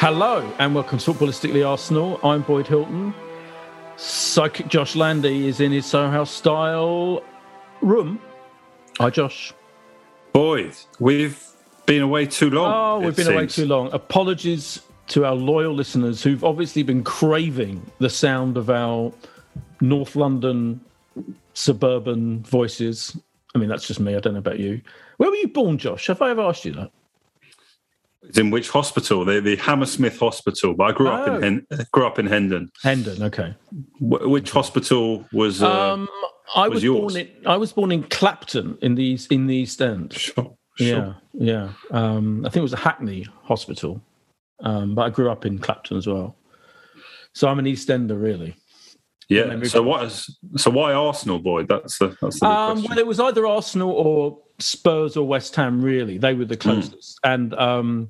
Hello and welcome to Footballistically Arsenal. I'm Boyd Hilton. Psychic Josh Landy is in his Soho House style room. Hi, Josh. Boyd, we've been away too long. Oh, we've been seems. away too long. Apologies to our loyal listeners who've obviously been craving the sound of our North London suburban voices. I mean, that's just me. I don't know about you. Where were you born, Josh? Have I ever asked you that? It's in which hospital? The, the Hammersmith Hospital. But I grew oh. up in oh. Hen- grew up in Hendon. Hendon, okay. Wh- which hospital was? Uh, um, I was, was born in I was born in Clapton in the in the East End. Sure, sure. Yeah, yeah. Um, I think it was a Hackney Hospital, um, but I grew up in Clapton as well. So I'm an East Ender, really. Yeah. So what is so why Arsenal, Boyd? That's the that's the um, well, it was either Arsenal or Spurs or West Ham. Really, they were the hmm. closest. Mm. And um,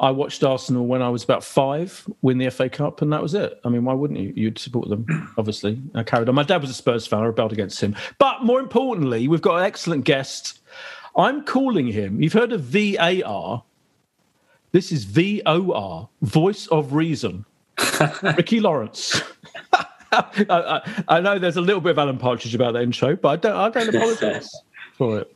I watched Arsenal when I was about five win the FA Cup, and that was it. I mean, why wouldn't you? You'd support them, obviously. I carried on. My dad was a Spurs fan. I rebelled against him. But more importantly, we've got an excellent guest. I'm calling him. You've heard of VAR. This is VOR, Voice of Reason. Ricky Lawrence. I, I, know there's a little bit of Alan Partridge about that intro, but I don't. I don't apologise for it.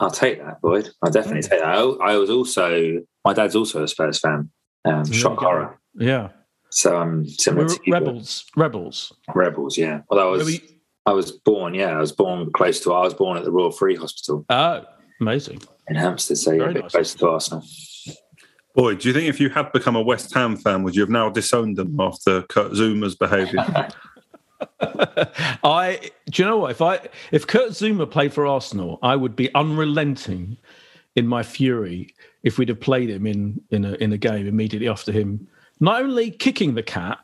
I'll take that, Boyd. I'll definitely take that. I, I was also my dad's also a Spurs fan. Um, shock horror. Yeah. So I'm similar to Rebels. Rebels. Rebels. Yeah. Well, I was. I was born. Yeah, I was born close to. I was born at the Royal Free Hospital. Oh, amazing. In Hampstead, so yeah, a bit nice. close to Arsenal. Boy, do you think if you had become a West Ham fan, would you have now disowned them after Kurt Zouma's behaviour? I do you know what? If I if Kurt Zouma played for Arsenal, I would be unrelenting in my fury if we'd have played him in in a in a game immediately after him not only kicking the cat,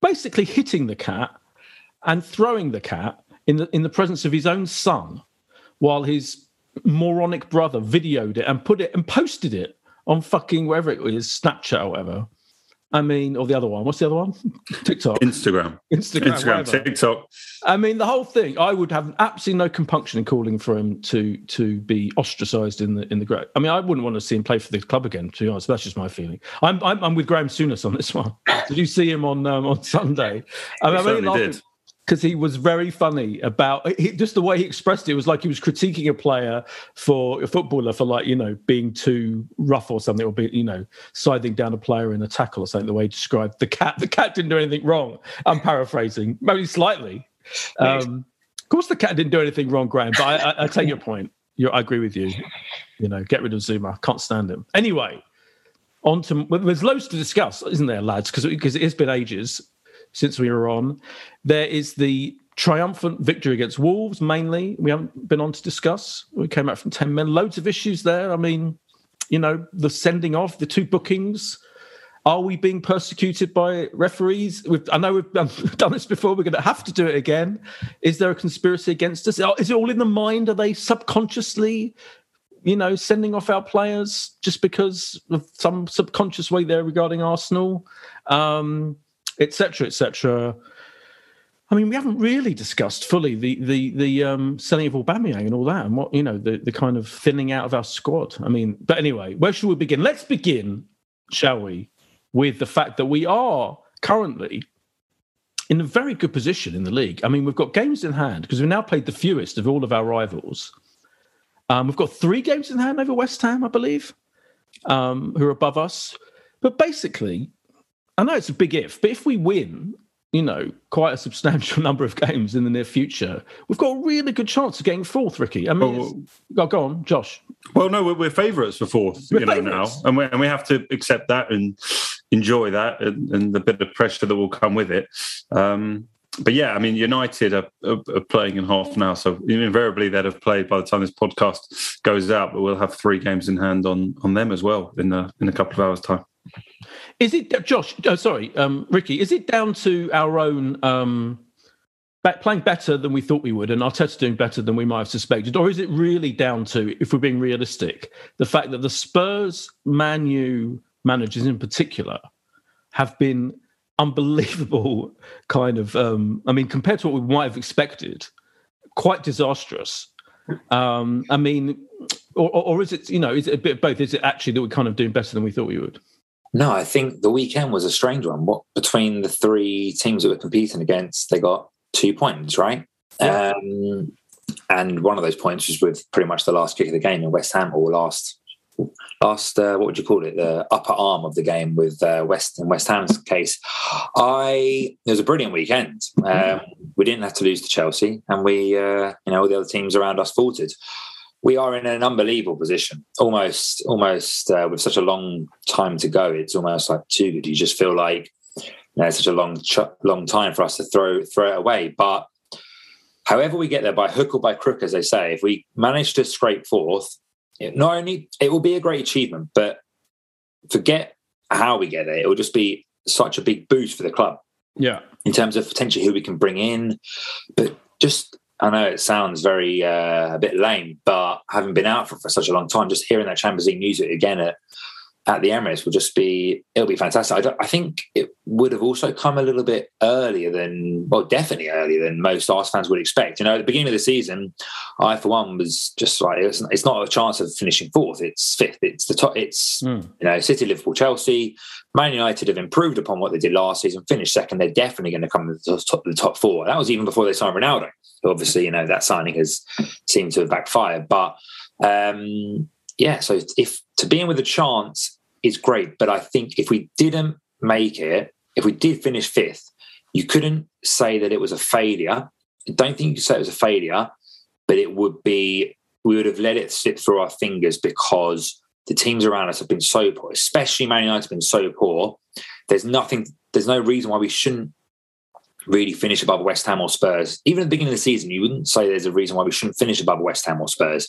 basically hitting the cat and throwing the cat in the in the presence of his own son, while his moronic brother videoed it and put it and posted it on fucking wherever it is, Snapchat or whatever. I mean, or the other one. What's the other one? TikTok. Instagram. Instagram. Instagram. Whatever. TikTok. I mean, the whole thing. I would have absolutely no compunction in calling for him to to be ostracised in the in the great. I mean, I wouldn't want to see him play for the club again. To be honest, that's just my feeling. I'm I'm, I'm with Graham Souness on this one. Did you see him on um, on Sunday? I mean, I really did because he was very funny about he, just the way he expressed it. it was like he was critiquing a player for a footballer for like you know being too rough or something or be you know siding down a player in a tackle or something the way he described the cat the cat didn't do anything wrong. I'm paraphrasing maybe slightly. Um, of course the cat didn't do anything wrong graham but i, I, I take your point. You're, i agree with you. You know get rid of zouma can't stand him. Anyway on to well, there's loads to discuss isn't there lads? Because because it has been ages since we were on. There is the triumphant victory against Wolves, mainly. We haven't been on to discuss. We came out from 10 men. Loads of issues there. I mean, you know, the sending off, the two bookings. Are we being persecuted by referees? We've, I know we've done, this before. We're going to have to do it again. Is there a conspiracy against us? Is it all in the mind? Are they subconsciously, you know, sending off our players just because of some subconscious way there regarding Arsenal, um, etc., etc. I mean, we haven't really discussed fully the the the um, selling of Aubameyang and all that, and what you know, the the kind of thinning out of our squad. I mean, but anyway, where should we begin? Let's begin, shall we, with the fact that we are currently in a very good position in the league. I mean, we've got games in hand because we've now played the fewest of all of our rivals. Um, we've got three games in hand over West Ham, I believe, um, who are above us. But basically, I know it's a big if, but if we win you know, quite a substantial number of games in the near future, we've got a really good chance of getting fourth, Ricky. I mean, well, go on, Josh. Well, no, we're, we're favourites for 4th you know, now, and we, and we have to accept that and enjoy that and, and, the bit of pressure that will come with it. Um, but yeah, I mean, United are, are, are, playing in half now, so invariably they'd have played by the time this podcast goes out. But we'll have three games in hand on on them as well in a, in a couple of hours' time. Is it Josh? Oh, sorry, um, Ricky. Is it down to our own um, playing better than we thought we would, and Arteta doing better than we might have suspected, or is it really down to, if we're being realistic, the fact that the Spurs, Man U managers in particular, have been unbelievable kind of um, i mean compared to what we might have expected quite disastrous um, i mean or, or, is it you know is it a bit of both is it actually that we're kind of doing better than we thought we would no, I think the weekend was a strange one. What between the three teams that were competing against, they got two points, right? Yeah. Um, and one of those points was with pretty much the last kick of the game in West Ham, or last, last uh, what would you call it? The upper arm of the game with uh, West in West Ham's case. I it was a brilliant weekend. Um, we didn't have to lose to Chelsea, and we, uh, you know, all the other teams around us faltered we are in an unbelievable position. Almost, almost uh, with such a long time to go, it's almost like too good. You just feel like you know, it's such a long, long time for us to throw throw it away. But however we get there, by hook or by crook, as they say, if we manage to scrape forth it not only it will be a great achievement, but forget how we get there. It will just be such a big boost for the club. Yeah, in terms of potentially who we can bring in, but just I know it sounds very uh, a bit lame, but having been out for, for such a long time, just hearing that Champions music again at at the Emirates will just be it'll be fantastic. I, I, think it would have also come a little bit earlier than well, definitely earlier than most Arsenal fans would expect. You know, at the beginning of the season, I for one was just like it's, it's not a chance of finishing fourth; it's fifth. It's the top. It's mm. you know, City, Liverpool, Chelsea, Man United have improved upon what they did last season, finished second. They're definitely going to come to the top, the top four. That was even before they signed Ronaldo. Obviously, you know that signing has seemed to have backfired, but. Um, yeah, so if to be in with a chance is great, but I think if we didn't make it, if we did finish fifth, you couldn't say that it was a failure. I don't think you could say it was a failure, but it would be we would have let it slip through our fingers because the teams around us have been so poor, especially Man United have been so poor. There's nothing, there's no reason why we shouldn't really finish above West Ham or Spurs. Even at the beginning of the season, you wouldn't say there's a reason why we shouldn't finish above West Ham or Spurs.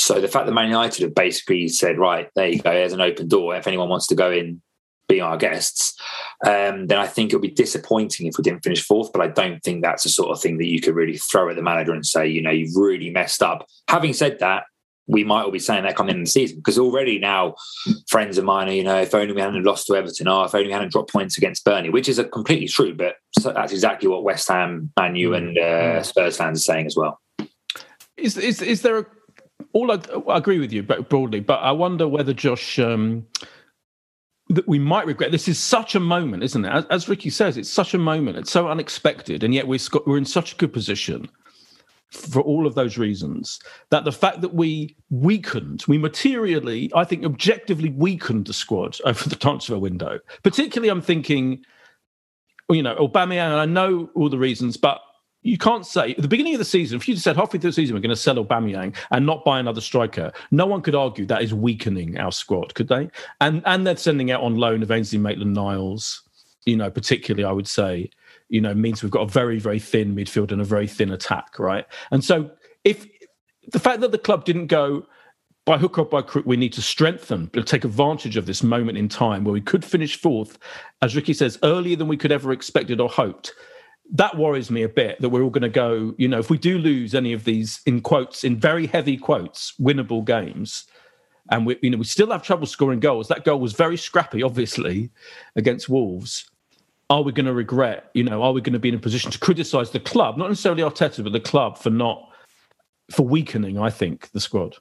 So the fact that Man United have basically said, right, there you go, there's an open door. If anyone wants to go in, be our guests, um, then I think it'll be disappointing if we didn't finish fourth. But I don't think that's the sort of thing that you could really throw at the manager and say, you know, you've really messed up. Having said that, we might all be saying that coming in the season because already now friends of mine are, you know, if only we hadn't lost to Everton, or oh, if only we hadn't dropped points against Burnley, which is a completely true, but that's exactly what West Ham, Man U, and uh, Spurs fans are saying as well. Is is is there a all I, I, agree with you but broadly, but I wonder whether Josh um, that we might regret. This is such a moment, isn't it? As, as, Ricky says, it's such a moment. It's so unexpected, and yet we're we're in such a good position for all of those reasons that the fact that we weakened, we materially, I think, objectively weakened the squad over the transfer window. Particularly, I'm thinking, you know, Aubameyang. I know all the reasons, but you can't say at the beginning of the season, if you said halfway through the season we're going to sell Aubameyang and not buy another striker, no one could argue that is weakening our squad, could they? And and they're sending out on loan of Ainsley Maitland-Niles, you know, particularly I would say, you know, means we've got a very very thin midfield and a very thin attack, right? And so if the fact that the club didn't go by hook or by crook, we need to strengthen, take advantage of this moment in time where we could finish fourth, as Ricky says, earlier than we could ever expected or hoped. That worries me a bit that we're all going to go, you know, if we do lose any of these, in quotes, in very heavy quotes, winnable games, and we, you know, we still have trouble scoring goals. That goal was very scrappy, obviously, against Wolves. Are we going to regret? You know, are we going to be in a position to criticise the club, not necessarily Arteta, but the club for not for weakening? I think the squad.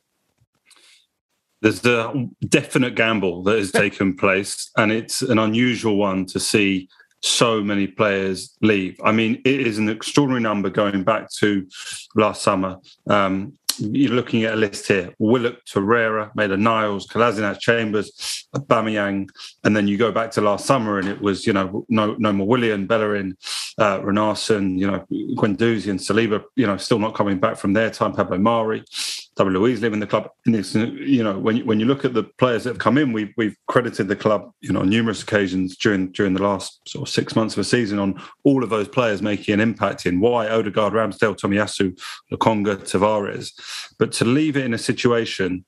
There's a definite gamble that has taken place, and it's an unusual one to see so many players leave. I mean, it is an extraordinary number going back to last summer. Um, you're looking at a list here: Willock, Torreira, Maitland Niles, Kolasinac, Chambers, Aubameyang, and then you go back to last summer, and it was you know no no more Willian, Bellerin, uh, Runarsson, you know Guendouzi and Saliba, you know still not coming back from their time. Pablo Mari, Luiz leaving the club. And it's, you know when you, when you look at the players that have come in, we've we've credited the club you know on numerous occasions during during the last sort of six months of a season on all of those players making an impact in why Odegaard, Ramsdale, Tomiyasu, Lokonga, Tavares. But to leave it in a situation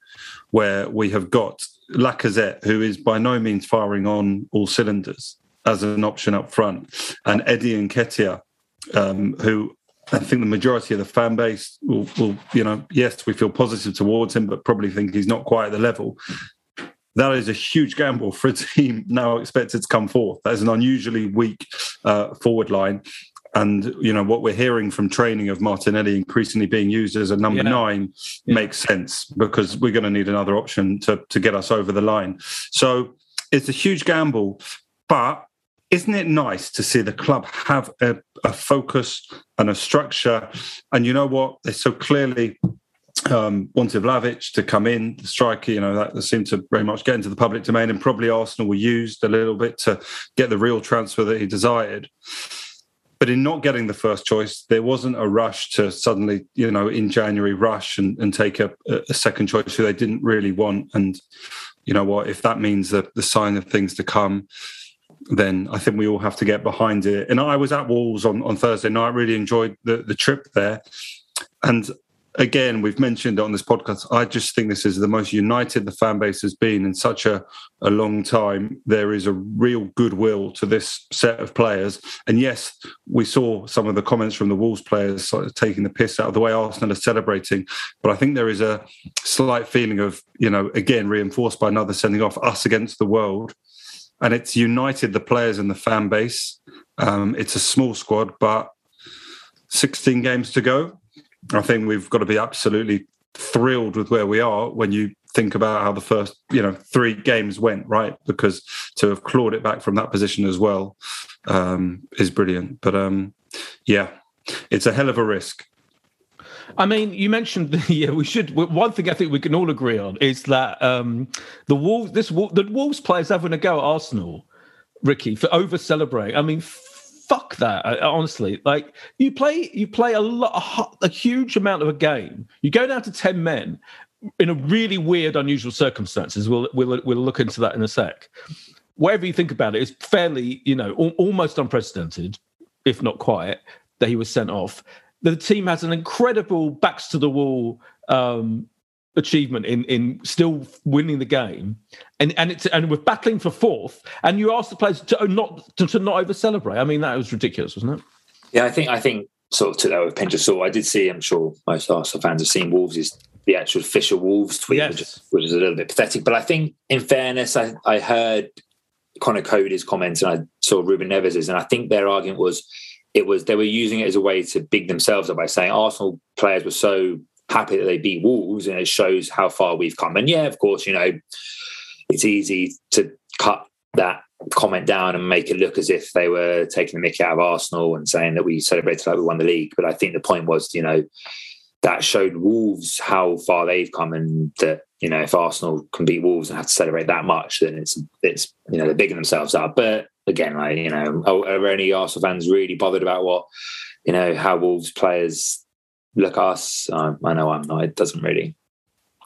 where we have got Lacazette, who is by no means firing on all cylinders as an option up front, and Eddie Nketiah, um, who I think the majority of the fan base will, will, you know, yes, we feel positive towards him, but probably think he's not quite at the level. That is a huge gamble for a team now expected to come forth. That is an unusually weak uh, forward line and you know what we're hearing from training of Martinelli increasingly being used as a number yeah. nine yeah. makes sense because we're going to need another option to to get us over the line. So it's a huge gamble, but isn't it nice to see the club have a, a focus and a structure? And you know what? They so clearly um, wanted Vlahovic to come in, the striker, you know, that seemed to very much get into the public domain, and probably Arsenal were used a little bit to get the real transfer that he desired. But in not getting the first choice, there wasn't a rush to suddenly, you know, in January rush and, and take a, a second choice who they didn't really want. And you know what, if that means that the sign of things to come, then I think we all have to get behind it. And I was at Wolves on, on Thursday night, really enjoyed the, the trip there. And again, we've mentioned on this podcast, I just think this is the most united the fan base has been in such a, a long time. There is a real goodwill to this set of players. And yes, we saw some of the comments from the Wolves players sort of taking the piss out of the way Arsenal are celebrating. But I think there is a slight feeling of, you know, again, reinforced by another sending off us against the world. And it's united the players and the fan base. Um, it's a small squad, but 16 games to go. I think we've got to be absolutely thrilled with where we are when you think about how the first you know three games went right? Because to have clawed it back from that position as well um, is brilliant. But um, yeah it's a hell of a risk I mean, you mentioned the, yeah. We should. One thing I think we can all agree on is that um, the Wolves, this the Wolves players having a go at Arsenal, Ricky, for over celebrating. I mean, fuck that honestly like you play you play a lot a, huge amount of a game you go down to 10 men in a really weird unusual circumstances we'll we'll, we'll look into that in a sec whatever you think about it it's fairly you know al- almost unprecedented if not quite that he was sent off the team has an incredible backs to the wall um, achievement in in still winning the game. And and it's and we're battling for fourth and you ask the players to not to, to not over celebrate i mean that was ridiculous wasn't it? Yeah i think i think sort of took that with a pinch of salt. I did see i'm sure most arsenal fans have seen wolves is the actual Fisher wolves tweet yes. which, is, which is a little bit pathetic. But i think in fairness i i heard Conor Coady's comments and i saw ruben neves's and i think their argument was it was they were using it as a way to big themselves up by saying arsenal players were so happy that they beat Wolves, and it shows how far we've come. And yeah, of course, you know, it's easy to cut that comment down and make it look as if they were taking the mickey out of Arsenal and saying that we celebrated like we won the league. But I think the point was, you know, that showed Wolves how far they've come, and that you know if Arsenal can beat Wolves and have to celebrate that much, then it's it's you know they're bigging themselves up. But again, like you know, are any Arsenal fans really bothered about what you know how Wolves players look us. I know I'm not. It doesn't really.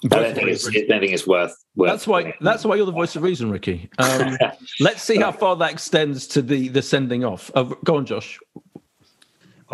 I don't think it's. I don't think it's worth. worth that's why. That's why you're the voice of reason, Ricky. Um, let's see how far that extends to the the sending off. Uh, go on, Josh.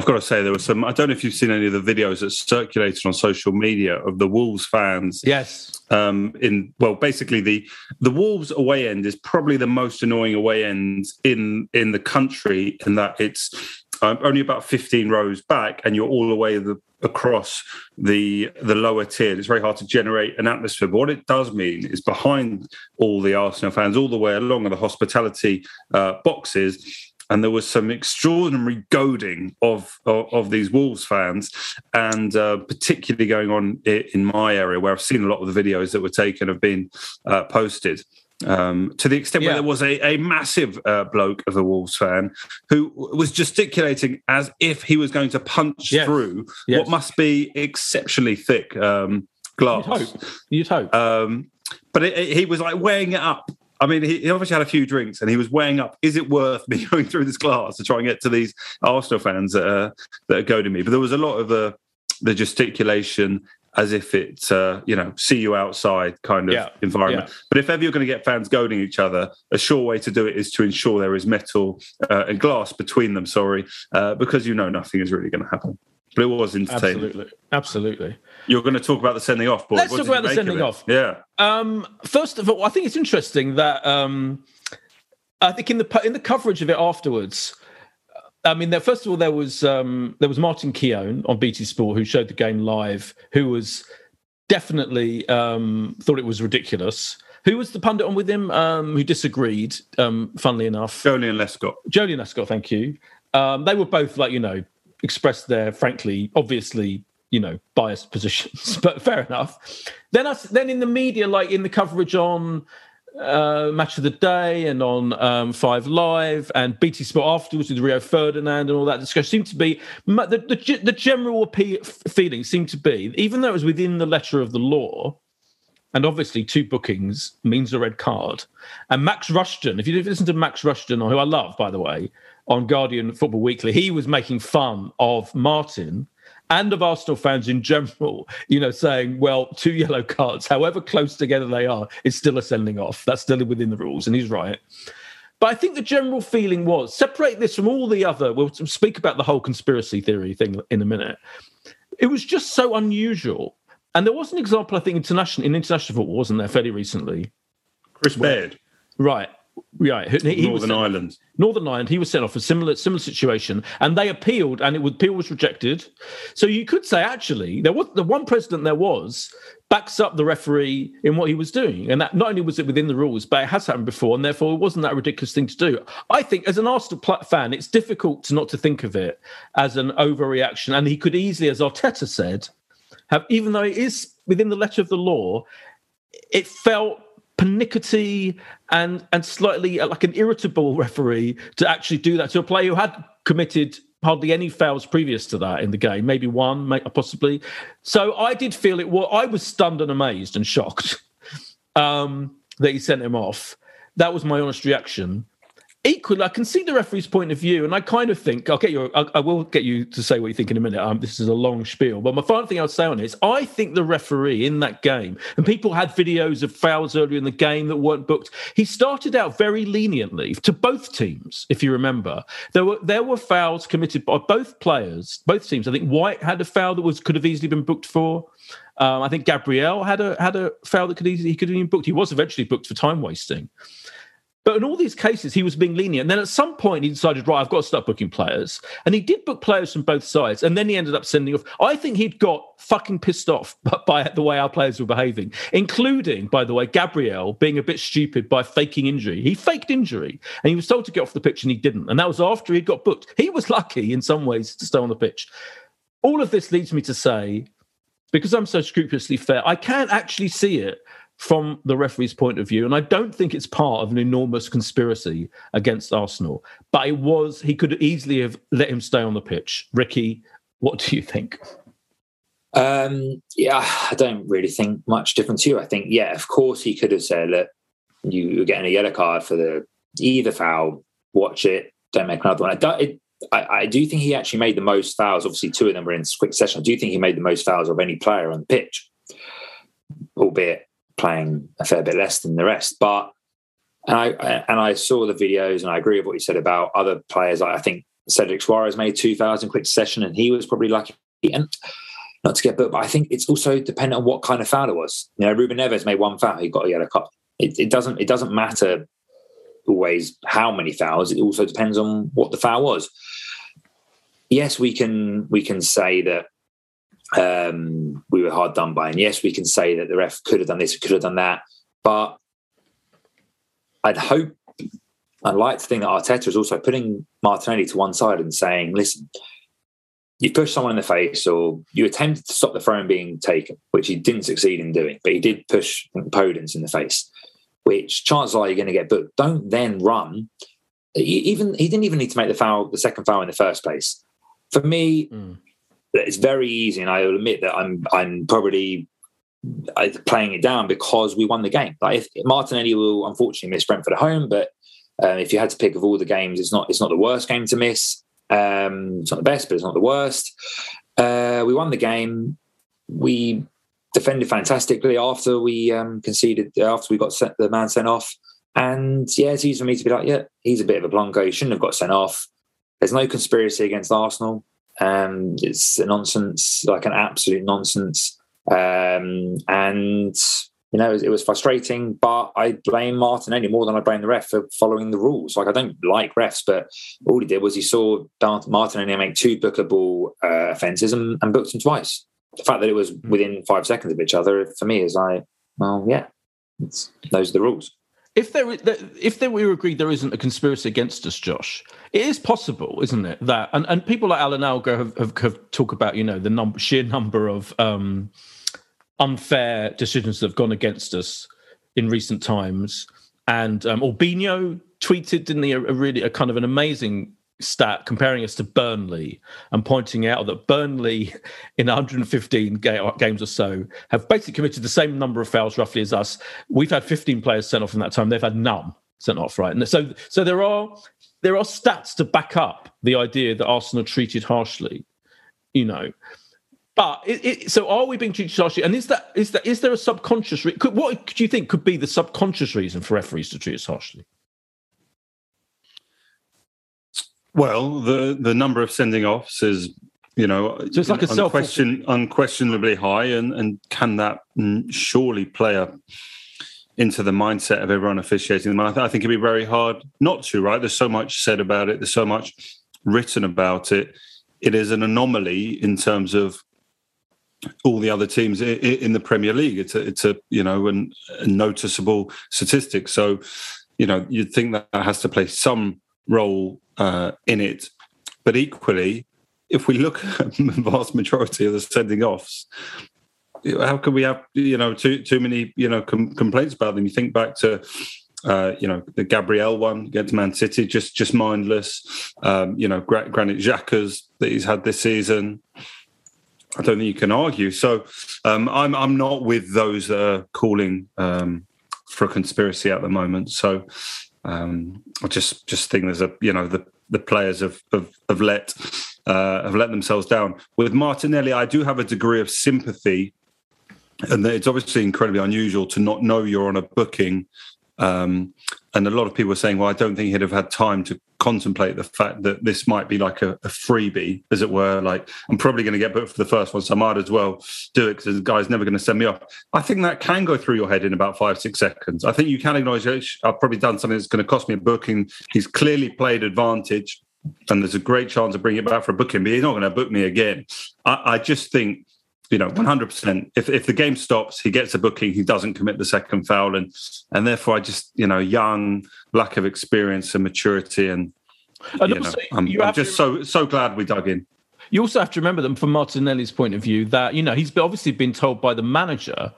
I've got to say there was some. I don't know if you've seen any of the videos that circulated on social media of the Wolves fans. Yes. Um, in well, basically the the Wolves away end is probably the most annoying away end in in the country, in that it's um, only about 15 rows back, and you're all the way the, across the the lower tier. It's very hard to generate an atmosphere. But what it does mean is behind all the Arsenal fans, all the way along are the hospitality uh, boxes and there was some extraordinary goading of, of, of these Wolves fans, and uh, particularly going on in my area where I've seen a lot of the videos that were taken have been uh, posted. Um, to the extent yeah. where there was a, a massive uh, bloke of a Wolves fan who was gesticulating as if he was going to punch yes. through yes. what must be exceptionally thick um, glass. You'd hope. You'd hope. Um, but it, it, he was like weighing it up I mean, he, obviously had a few drinks and he was weighing up: is it worth me going through this glass to try and get to these Arsenal fans that are that are goading me? But there was a lot of the the gesticulation as if it's uh, you know see you outside kind of yeah, environment. Yeah. But if ever you're going to get fans goading each other, a sure way to do it is to ensure there is metal uh, and glass between them. Sorry, uh, because you know nothing is really going to happen. But it was entertaining. Absolutely, absolutely. You're going to talk about the sending off, boy. Let's what talk about the sending off. Yeah. Um, first of all, I think it's interesting that um, I think in the in the coverage of it afterwards. I mean, there, first of all, there was um, there was Martin Keown on BT Sport who showed the game live, who was definitely um, thought it was ridiculous. Who was the pundit on with him um, who disagreed? Um, funnily enough, Joleon Lescott. Joleon Lescott, thank you. Um, they were both like you know expressed their frankly, obviously you know biased positions but fair enough. Then us then in the media like in the coverage on uh, match of the day and on um, Five Live and BT Sport afterwards with Rio Ferdinand and all that discussion seemed to be the, the, the general feeling seemed to be even though it was within the letter of the law and obviously two bookings means a red card. And Max Rushden if you listen to Max Rushden who I love by the way on Guardian Football Weekly he was making fun of Martin and of Arsenal fans in general, you know, saying, well, two yellow cards, however close together they are, is still a sending off. That's still within the rules. And he's right. But I think the general feeling was separate this from all the other, we'll speak about the whole conspiracy theory thing in a minute. It was just so unusual. And there was an example, I think, international in international football, wasn't there, fairly recently? Chris Baird. Right. Right, he, he Northern Ireland. Northern Ireland. He was sent off a similar similar situation, and they appealed, and it was appeal was rejected. So you could say actually there was the one president there was backs up the referee in what he was doing, and that not only was it within the rules, but it has happened before, and therefore it wasn't that ridiculous thing to do. I think as an Arsenal fan, it's difficult to not to think of it as an overreaction, and he could easily, as Arteta said, have even though it is within the letter of the law, it felt pernickety and and slightly uh, like an irritable referee to actually do that to a player who had committed hardly any fouls previous to that in the game, maybe one, possibly. So I did feel it. Well, I was stunned and amazed and shocked um, that he sent him off. That was my honest reaction equally, I can see the referee's point of view, and I kind of think I'll get you. I, will get you to say what you think in a minute. Um, this is a long spiel, but my final thing I'll say on it is I think the referee in that game, and people had videos of fouls earlier in the game that weren't booked. He started out very leniently to both teams, if you remember. There were there were fouls committed by both players, both teams. I think White had a foul that was could have easily been booked for. Um, I think Gabriel had a had a foul that could easily he could have been booked. He was eventually booked for time wasting. But in all these cases, he was being lenient. And then at some point, he decided, right, I've got to start booking players. And he did book players from both sides. And then he ended up sending off. I think he'd got fucking pissed off by the way our players were behaving, including, by the way, Gabriel being a bit stupid by faking injury. He faked injury and he was told to get off the pitch and he didn't. And that was after he'd got booked. He was lucky in some ways to stay on the pitch. All of this leads me to say, because I'm so scrupulously fair, I can't actually see it from the referee's point of view. And I don't think it's part of an enormous conspiracy against Arsenal. But it was, he could easily have let him stay on the pitch. Ricky, what do you think? Um, yeah, I don't really think much different to you. I think, yeah, of course he could have said, look, you're getting a yellow card for the either foul, watch it, don't make another one. I, it, I, I, do think he actually made the most fouls. Obviously, two of them were in quick session. I do think he made the most fouls of any player on the pitch, albeit playing a fair bit less than the rest. But and I and I saw the videos and I agree with what you said about other players. Like I think Cedric Soares made two thousand quick succession, and he was probably lucky. And not to get booked, but I think it's also dependent on what kind of foul it was. You know, Ruben Neves made one foul, he got a yellow card. It, it doesn't it doesn't matter always how many fouls. It also depends on what the foul was. Yes, we can we can say that um, we were hard done by, and yes, we can say that the ref could have done this, could have done that. But I'd hope, I'd like to think that Arteta is also putting Martinelli to one side and saying, "Listen, you pushed someone in the face, or you attempted to stop the throw being taken, which he didn't succeed in doing, but he did push Podence in the face." Which chances are you're going to get booked. Don't then run. Even he didn't even need to make the foul, the second foul in the first place. For me, mm. It's very easy, and I will admit that I'm I'm probably playing it down because we won the game. Like if Martinelli will unfortunately miss Brentford at home, but um, if you had to pick of all the games, it's not it's not the worst game to miss. Um, it's not the best, but it's not the worst. Uh, we won the game. We defended fantastically after we um, conceded after we got sent, the man sent off. And yeah, it's easy for me to be like, yeah, he's a bit of a blanco. He shouldn't have got sent off. There's no conspiracy against Arsenal. Um, it's a nonsense, like an absolute nonsense. Um, and you know, it was, it was, frustrating, but I blame Martinelli more than I blame the ref for following the rules. Like, I don't like refs, but all he did was he saw Martin Martinelli make two bookable uh, offences and, and, booked him twice. The fact that it was hmm. within five seconds of each other, for me, is like, well, yeah, those are the rules. If there, if there, we agreed there isn't a conspiracy against us, Josh, it is possible, isn't it? That and, and people like Alan Algo have, have, have talked about you know the sheer number of um, unfair decisions that have gone against us in recent times. And um, Orbinho tweeted, didn't he, a really a kind of an amazing stat comparing us to Burnley and pointing out that Burnley, in 115 ga- games or so, have basically committed the same number of fouls roughly as us. We've had 15 players sent off in that time. They've had none sent off, right? And so, so there are there are stats to back up the idea that Arsenal treated harshly. You know, but it, it, so are we being treated harshly? And is that is that is there a subconscious? Re- could, what do you think could be the subconscious reason for referees to treat us harshly? Well, the the number of sending offs is you know it's like a unquestion, unquestionably high, and and can that surely play a into the mindset of everyone officiating them? I, th- I think it'd be very hard not to. Right? There's so much said about it. There's so much written about it. It is an anomaly in terms of all the other teams in the Premier League. It's a, it's a you know, an, a noticeable statistic. So, you know, you'd think that has to play some role uh, in it. But equally, if we look at the vast majority of the sending offs, how can we have you know too too many you know com- complaints about them? You think back to. Uh, you know the Gabriel one against Man City, just just mindless. Um, you know Granit Xhaka's that he's had this season. I don't think you can argue. So um, I'm I'm not with those uh, calling um, for a conspiracy at the moment. So um, I just just think there's a you know the the players have have, have let uh, have let themselves down. With Martinelli, I do have a degree of sympathy, and it's obviously incredibly unusual to not know you're on a booking. Um, and a lot of people are saying, well, I don't think he'd have had time to contemplate the fact that this might be like a, a freebie, as it were. Like, I'm probably going to get booked for the first one, so I might as well do it because the guy's never going to send me off. I think that can go through your head in about five, six seconds. I think you can acknowledge, I've probably done something that's going to cost me a booking. He's clearly played advantage, and there's a great chance of bringing it back for a booking, but he's not going to book me again. I, I just think you know, 100%. If, if the game stops, he gets a booking, he doesn't commit the second foul. And, and therefore, I just, you know, young, lack of experience and maturity. And, and also, know, I'm, I'm just so, so glad we dug in. You also have to remember them from Martinelli's point of view that, you know, he's obviously been told by the manager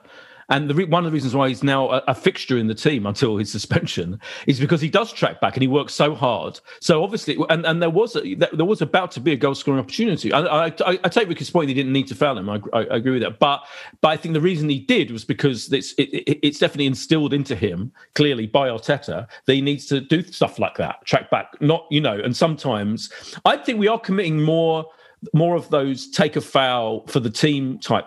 and the, one of the reasons why he's now a, a, fixture in the team until his suspension is because he does track back and he works so hard. So obviously, and, and there was a, there was about to be a goal scoring opportunity. I, I, I, I take Ricky's point; he didn't need to foul him. I, I, agree with that. But but I think the reason he did was because it's it, it, it's definitely instilled into him clearly by Arteta that he needs to do stuff like that, track back. Not you know, and sometimes I think we are committing more more of those take a foul for the team type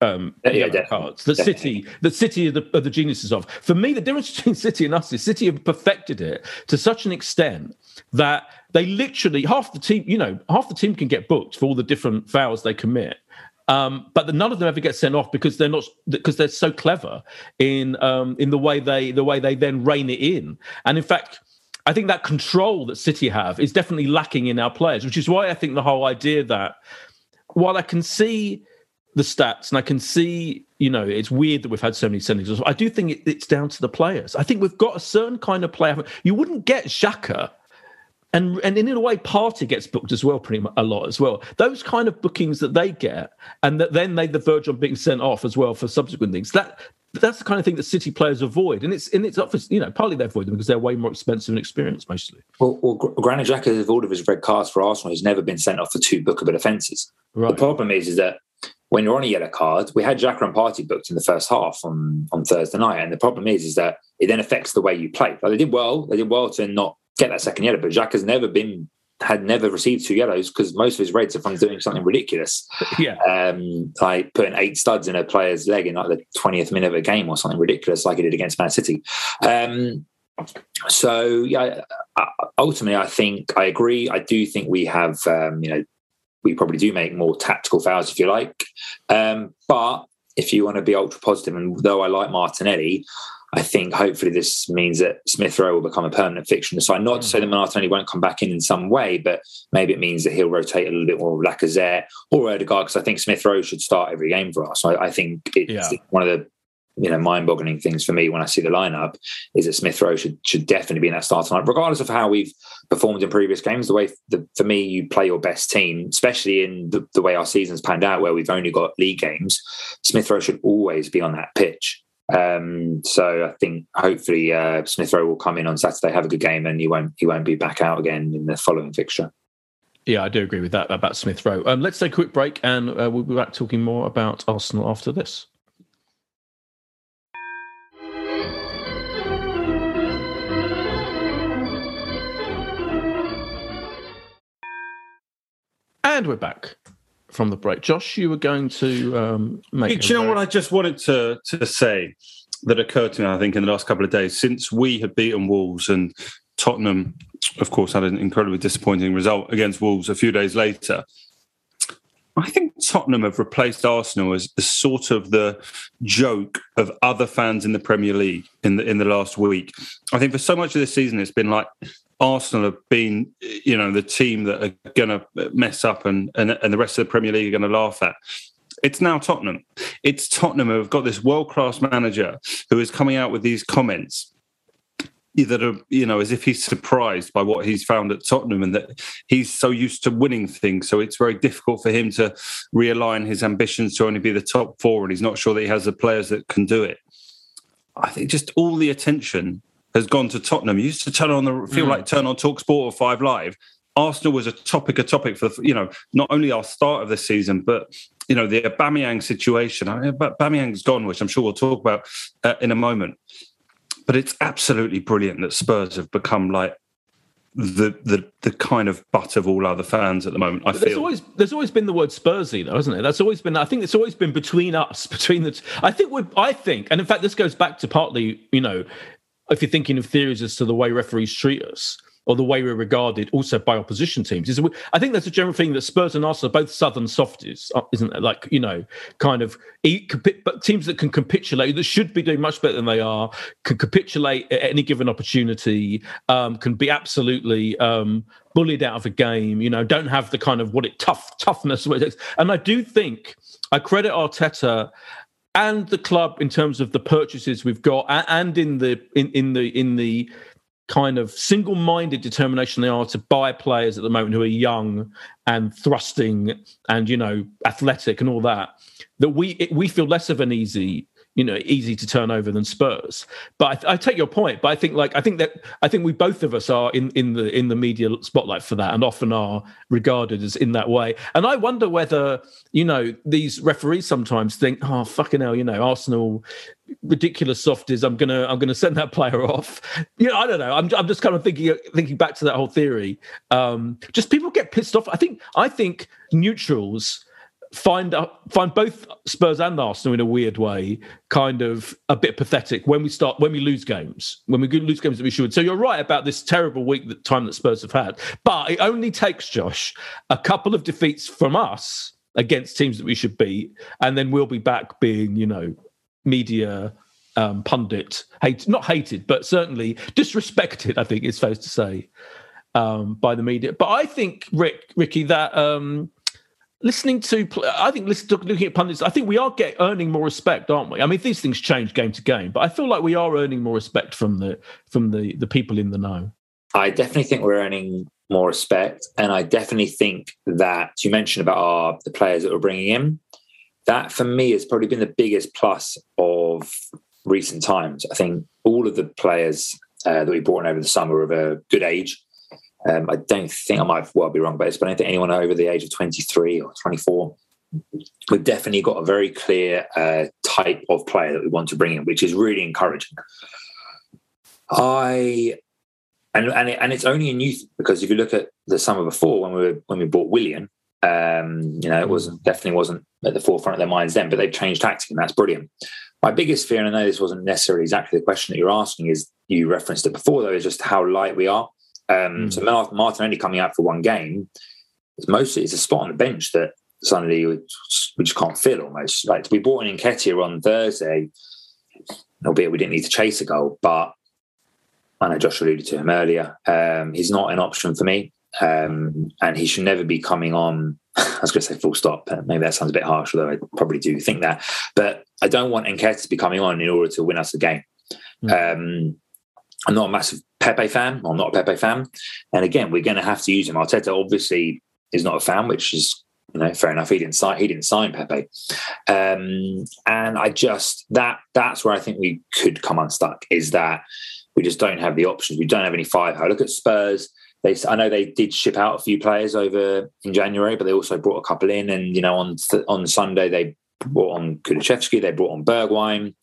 um, yeah, cards. The City, the City of the, of the geniuses of. For me, the difference between City and us is City have perfected it to such an extent that they literally half the team, you know, half the team can get booked for all the different fouls they commit. Um, but the, none of them ever get sent off because they're not because they're so clever in um, in the way they the way they then rein it in. And in fact, I think that control that City have is definitely lacking in our players, which is why I think the whole idea that while I can see the stats and I can see, you know, it's weird that we've had so many sendings. I do think it, it's down to the players. I think we've got a certain kind of player. You wouldn't get Xhaka and and in a way Partey gets booked as well pretty much a lot as well those kind of bookings that they get and that then they the verge on being sent off as well for subsequent things that that's the kind of thing that city players avoid and it's in its office you know partly they avoid them because they're way more expensive and experienced mostly well, well Granit Xhaka of all of his red cards for Arsenal he's never been sent off for two bookable offences right. the problem is is that when you're on a yellow card, we had Jack and Partey booked in the first half on, on Thursday night, and the problem is is that it then affects the way you play. Like they did well, they did well to not get that second yellow. But Jack has never been had never received two yellows because most of his reds are from doing something ridiculous. Yeah. Um, like putting eight studs in a player's leg in like the 20th minute of a game or something ridiculous like he did against Man City. Um, so yeah, ultimately I think I agree. I do think we have um, you know, we probably do make more tactical fouls if you like. Um, but if you want to be ultra positive, and though I like Martinelli, I think hopefully this means that Smith Rowe will become a permanent fixture in the side. Not to say that Martinelli won't come back in in some way, but maybe it means that he'll rotate a little bit more Lacazette or Odegaard because I think Smith Rowe should start every game for us. So I, I think it's yeah. one of the you know mind-boggling things for me when I see the lineup is that Smith Rowe should should definitely be in that starting lineup, regardless of how we've performed in previous games. The way the, for me, you play your best team, especially in the, the way our season's panned out, where we've only got league games. Smith Rowe should always be on that pitch. Um, so I think hopefully uh, Smith Rowe will come in on Saturday, have a good game, and he won't he won't be back out again in the following fixture. Yeah, I do agree with that about Smith Rowe. Um, let's take a quick break, and uh, we'll be back talking more about Arsenal after this. And we're back from the break. Josh, you were going to um, make. Do you know what I just wanted to to say that occurred to me? I think in the last couple of days since we had beaten Wolves and Tottenham, of course, had an incredibly disappointing result against Wolves a few days later. I think Tottenham have replaced Arsenal as, as sort of the joke of other fans in the Premier League in the in the last week. I think for so much of this season, it's been like Arsenal have been, you know, the team that are going to mess up and, and, and the rest of the Premier League are going to laugh at. It's now Tottenham. It's Tottenham who have got this world class manager who is coming out with these comments that are, you know, as if he's surprised by what he's found at Tottenham and that he's so used to winning things. So it's very difficult for him to realign his ambitions to only be the top four. And he's not sure that he has the players that can do it. I think just all the attention has gone to Tottenham. You used to turn on the feel mm. like turn on Talk Sport or Five Live. Arsenal was a topic, a topic for you know not only our start of the season, but you know the Aubameyang situation. I mean, Aubameyang's gone, which I'm sure we'll talk about uh, in a moment. But it's absolutely brilliant that Spurs have become like the the the kind of butt of all other fans at the moment. I but feel there's always there's always been the word Spursy though, hasn't it? That's always been. I think it's always been between us, between the. I think we. I think, and in fact, this goes back to partly, you know, if you're thinking of theories as to the way referees treat us or the way we're regarded also by opposition teams. Is I think that's a general thing that Spurs and Arsenal are both southern softies, uh, isn't it? Like, you know, kind of but teams that can capitulate, that should be doing much better than they are, can capitulate at any given opportunity, um, can be absolutely um, bullied out of a game, you know, don't have the kind of what it tough toughness. And I do think I credit Arteta and the club in terms of the purchases we've got and in the in, in the in the kind of single-minded determination they are to buy players at the moment who are young and thrusting and you know athletic and all that that we we feel less of an easy you know easy to turn over than Spurs. But I, I, take your point. But I think like I think that I think we both of us are in in the in the media spotlight for that, and often are regarded as in that way. And I wonder whether you know these referees sometimes think, oh fucking hell, you know Arsenal ridiculous softies. I'm gonna I'm gonna send that player off. You know I don't know. I'm I'm just kind of thinking thinking back to that whole theory. Um, just people get pissed off. I think I think neutrals find uh, find both Spurs and Arsenal in a weird way kind of a bit pathetic when we start when we lose games when we lose games that we should. So you're right about this terrible week that time that Spurs have had, but it only takes Josh a couple of defeats from us against teams that we should beat, and then we'll be back being you know media um, pundit hate not hated but certainly disrespected. I think it's fair to say um, by the media. But I think Rick Ricky that. Um, listening to i think looking at pundits i think we are get earning more respect aren't we? I mean these things change game to game but i feel like we are earning more respect from the from the the people in the know. I definitely think we're earning more respect and i definitely think that you mentioned about our the players that we're bringing in. That for me has probably been the biggest plus of recent times. I think all of the players uh, that we brought in over the summer of a good age um, I don't think I might well be wrong about this, but I don't think anyone over the age of 23 or 24. We've definitely got a very clear uh, type of player that we want to bring in, which is really encouraging. I and and, it, and it's only in youth because if you look at the summer before when we were, when we bought Willian, um, you know, it wasn't definitely wasn't at the forefront of their minds then, but they've changed tactic and that's brilliant. My biggest fear, and I know this wasn't necessarily exactly the question that you're asking, is you referenced it before though, is just how light we are. Um, mm. So Martinelli coming out for one game, it's mostly it's a spot on the bench that suddenly we just can't fill almost. Like we brought in Nketiah on Thursday, albeit we didn't need to chase a goal, but I know Josh alluded to him earlier. Um, he's not an option for me, um, and he should never be coming on. I was going to say full stop. Maybe that sounds a bit harsh, although I probably do think that. But I don't want Nketiah to be coming on in order to win us the game. Mm. I'm not a massive Pepe fan. I'm not a Pepe fan. And again, we're going to have to use him. Arteta obviously is not a fan, which is you know fair enough. He didn't sign. He didn't sign Pepe. Um, and I just that that's where I think we could come unstuck. Is that we just don't have the options. We don't have any five. firepower. Look at Spurs. They, I know they did ship out a few players over in January, but they also brought a couple in. And you know, on on Sunday they brought on Kulusevski, they brought on Bergwijn.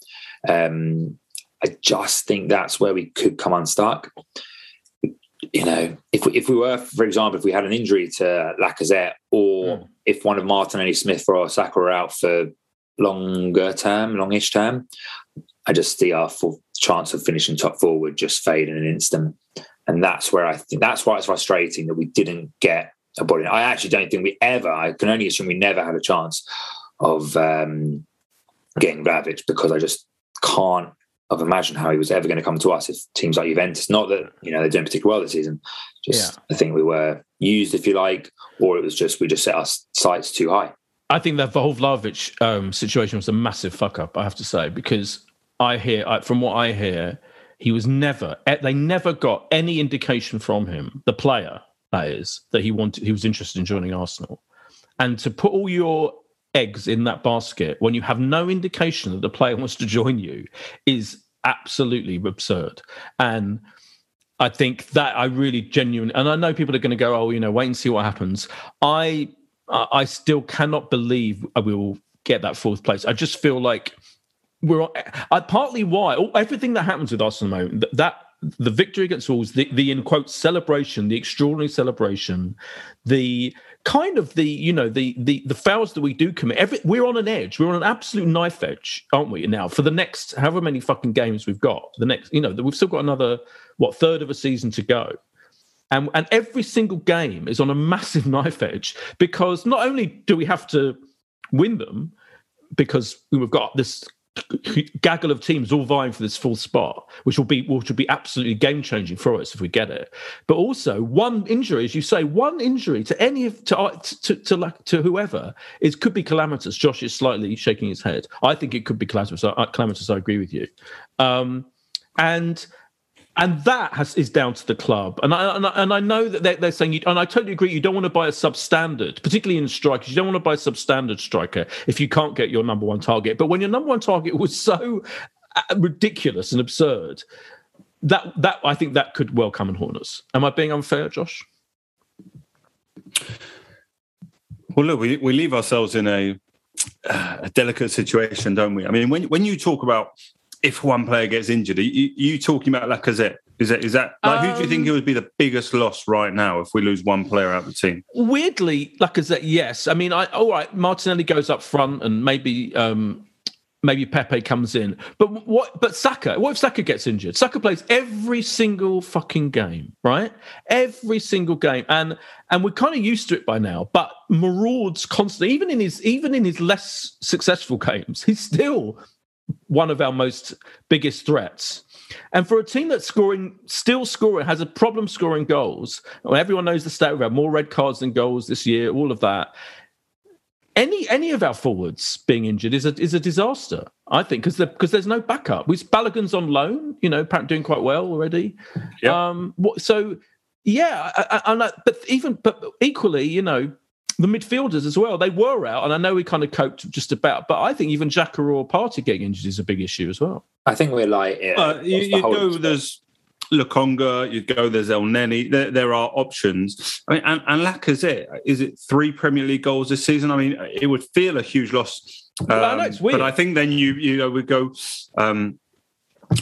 Um, I just think that's where we could come unstuck. You know, if we, if we were, for example, if we had an injury to Lacazette, or mm. if one of Martinelli, Smith, or Saka are out for longer term, longish term, I just see our chance of finishing top four would just fade in an instant. And that's where I think that's why it's frustrating that we didn't get a body. I actually don't think we ever. I can only assume we never had a chance of um, getting Vlahovic because I just can't of imagine how he was ever going to come to us if teams like Juventus, not that you know they're doing particularly well this season, just yeah. I think we were used, if you like, or it was just we just set our sights too high. I think that Vlahovic um, situation was a massive fuck up. I have to say because I hear I, from what I hear, he was never they never got any indication from him, the player that is, that he wanted he was interested in joining Arsenal, and to put all your eggs in that basket when you have no indication that the player wants to join you is absolutely absurd. And I think that I really genuinely, and I know people are going to go, oh, you know, wait and see what happens. I I still cannot believe we will get that fourth place. I just feel like we're I, partly why everything that happens with us at the moment that, the victory against Wolves, the, the in quote celebration, the extraordinary celebration, the kind of the you know the the the fouls that we do commit every, we're on an edge. We're on an absolute knife edge aren't we now for the next however many fucking games we've got the next you know we've still got another what third of a season to go. And and every single game is on a massive knife edge because not only do we have to win them because we've got this gaggle of teams all vying for this full spot, which will be which will be absolutely game changing for us if we get it. But also, one injury, as you say, one injury to any of to to to, to whoever is could be calamitous. Josh is slightly shaking his head. I think it could be calamitous. Calamitous. I agree with you. Um, and and that has, is down to the club. And I, and I, and I know that they're, they're saying, you, and I totally agree, you don't want to buy a substandard, particularly in strikers. You don't want to buy a substandard striker if you can't get your number one target. But when your number one target was so uh, ridiculous and absurd, that that I think that could well come and haunt us. Am I being unfair, Josh? Well, look, we, we leave ourselves in a, a delicate situation, don't we? I mean, when when you talk about if one player gets injured, are you, you talking about Lacazette Is that is that like um, who do you think it would be the biggest loss right now if we lose one player out of the team? Weirdly, said, yes. I mean, I all right. Martinelli goes up front, and maybe um maybe Pepe comes in. But what? But Saka. What if Saka gets injured? Saka plays every single fucking game, right? Every single game, and and we're kind of used to it by now. But marauds constantly, even in his even in his less successful games, he's still one of our most biggest threats. And for a team that's scoring, still scoring, has a problem scoring goals. Well, everyone knows the stat. We've more red cards than goals this year. All of that any any of our forwards being injured is a is a disaster. I think because because there's no backup. We Balogun's on loan, you know, apparently doing quite well already. Yeah. Um. What, so yeah, I, I, I, but even but equally, you know, the midfielders as well. They were out, and I know we kind of coped just about. But I think even Xhaka or Partey getting injured is a big issue as well. I think we're like uh, you, you go there's Lokonga, you go there's Elneny. There, there are options. I mean, and, and Lacazette is it three Premier League goals this season? I mean, it would feel a huge loss. Um, well, I but I think then you you know we go um,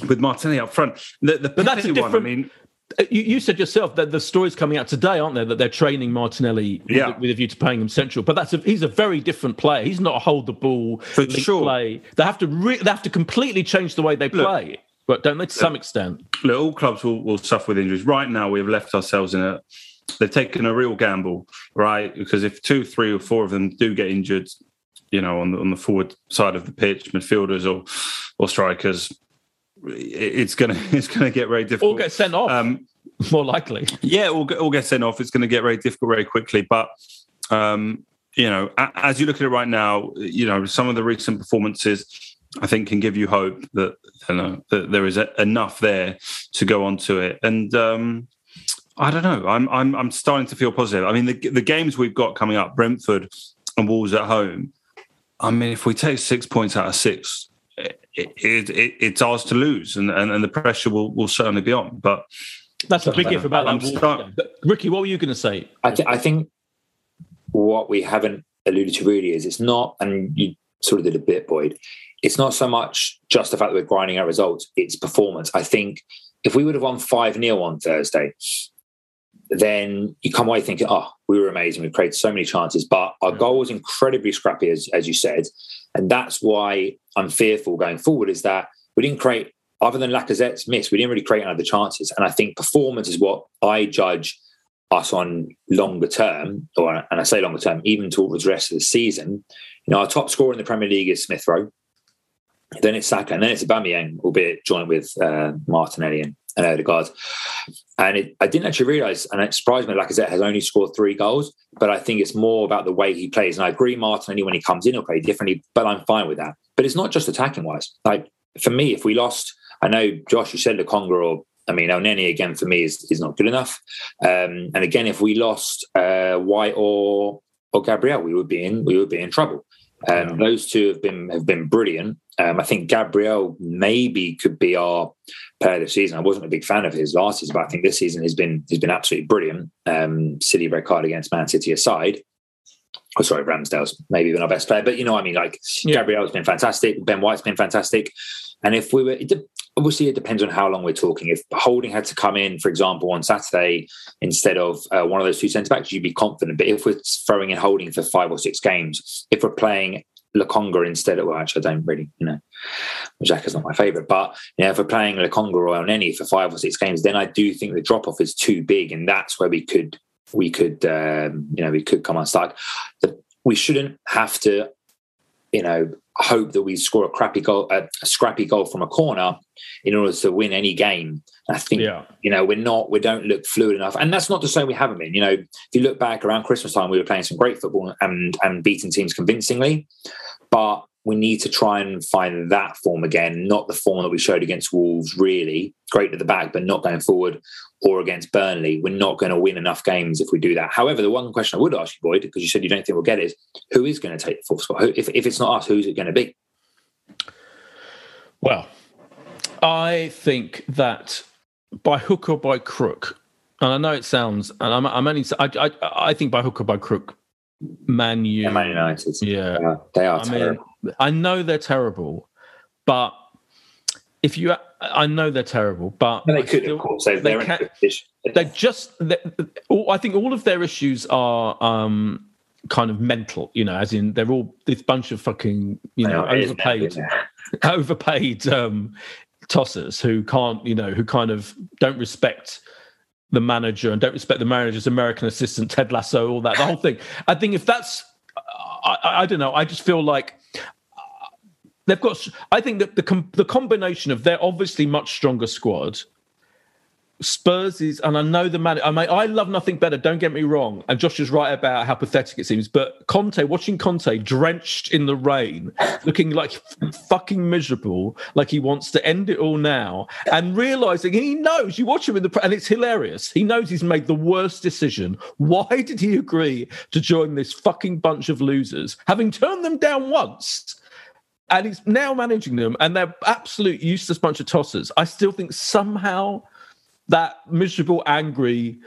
with Martinelli up front. The, the but that's a different. One, I mean, Uh, you, you, said yourself that the stories coming out today, aren't there, that they're training Martinelli with, yeah. with a view to paying him central. But that's a, he's a very different player. He's not a hold the ball for sure. Play. They have to re- they have to completely change the way they play. Look, but don't they to some extent? Look, all clubs will, will suffer with injuries. Right now, we've left ourselves in a. They've taken a real gamble, right? Because if two, three, or four of them do get injured, you know, on the on the forward side of the pitch, midfielders or or strikers, it's gonna it's gonna get very difficult. Or get sent off. Um, more likely. Yeah, or, or get sent off. It's going to get very difficult very quickly. But um, you know, as you look at it right now, you know, some of the recent performances I think can give you hope that you know that there is a, enough there to go on to it. And um, I don't know. I'm I'm I'm starting to feel positive. I mean, the the games we've got coming up, Brentford and Wolves at home. I mean, if we take six points out of six, it, it, it, it's ours to lose, and, and, and the pressure will, will certainly be on. But that's a big if about that. Start- Ricky, what were you going to say? I, th- I think what we haven't alluded to really is it's not, and you sort of did a bit, Boyd it's not so much just the fact that we're grinding out results, it's performance. I think if we would have won 5 0 on Thursday, then you come away thinking, oh, we were amazing. We created so many chances, but our goal was incredibly scrappy, as, as you said. And that's why I'm fearful going forward is that we didn't create, other than Lacazette's miss, we didn't really create any other chances. And I think performance is what I judge us on longer term, or and I say longer term, even towards the rest of the season. You know, our top scorer in the Premier League is Smith Rowe. Then it's Saka, and then it's Aubameyang, albeit joined with uh, Martinelli and, and Odegaard. And it, I didn't actually realise, and it surprised me, Lacazette has only scored three goals, but I think it's more about the way he plays. And I agree, Martinelli, when he comes in, he'll play differently, but I'm fine with that. But it's not just attacking wise. Like, for me, if we lost, I know, Josh, you said Lokonga or I mean, Elneny again for me is, is not good enough. Um, and again, if we lost uh, White or or Gabriel, we would be in we would be in trouble. Um, yeah. Those two have been have been brilliant. Um, I think Gabriel maybe could be our player of the season. I wasn't a big fan of his last season, but I think this season he's been he's been absolutely brilliant. Um, City red card against Man City aside. Oh, sorry, Ramsdale's maybe been our best player, but you know, I mean, like yeah. Gabriel's been fantastic. Ben White's been fantastic. And if we were, it de- obviously, it depends on how long we're talking. If Holding had to come in, for example, on Saturday instead of uh, one of those two centre backs, you'd be confident. But if we're throwing in Holding for five or six games, if we're playing Lokonga instead of, well, actually, I don't really, you know, Jack is not my favourite. But, you know, if we're playing Lokonga or Elneny for five or six games, then I do think the drop off is too big. And that's where we could, we could, um, you know, we could come unstuck. We shouldn't have to, you know, hope that we score a crappy goal, a, scrappy goal from a corner in order to win any game. I think, yeah. you know, we're not, we don't look fluid enough. And that's not to say we haven't been. You know, if you look back around Christmas time, we were playing some great football and, and beating teams convincingly. But we need to try and find that form again, not the form that we showed against Wolves, really. Great at the back, but not going forward or against Burnley. We're not going to win enough games if we do that. However, the one question I would ask you, Boyd, because you said you don't think we'll get it, is who is going to take the fourth spot? If, if it's not us, who's it going to be? Well, I think that by hook or by crook, and I know it sounds, and I'm, I'm only, I, I, I think by hook or by crook, Man U, yeah, Man United, yeah, yeah they are. I terrible. mean, I know they're terrible, but if you, I know they're terrible, but they could, still, of course, they, they're can, They're just. They're, I think all of their issues are um, kind of mental, you know, as in they're all this bunch of fucking, you know, overpaid, overpaid um, tossers who can't, you know, who kind of don't respect the manager and don't respect the manager's American assistant, Ted Lasso, all that, the whole thing. I think if that's, I, I don't know, I just feel like they've got. I think that the the combination of their obviously much stronger squad, Spurs is, and I know the man. I mean, I love nothing better. Don't get me wrong. And Josh is right about how pathetic it seems. But Conte, watching Conte drenched in the rain, looking like fucking miserable, like he wants to end it all now, and realizing he knows. You watch him in the, and it's hilarious. He knows he's made the worst decision. Why did he agree to join this fucking bunch of losers, having turned them down once? and he's now managing them, and they're absolute useless bunch of tossers. I still think somehow that miserable, angry,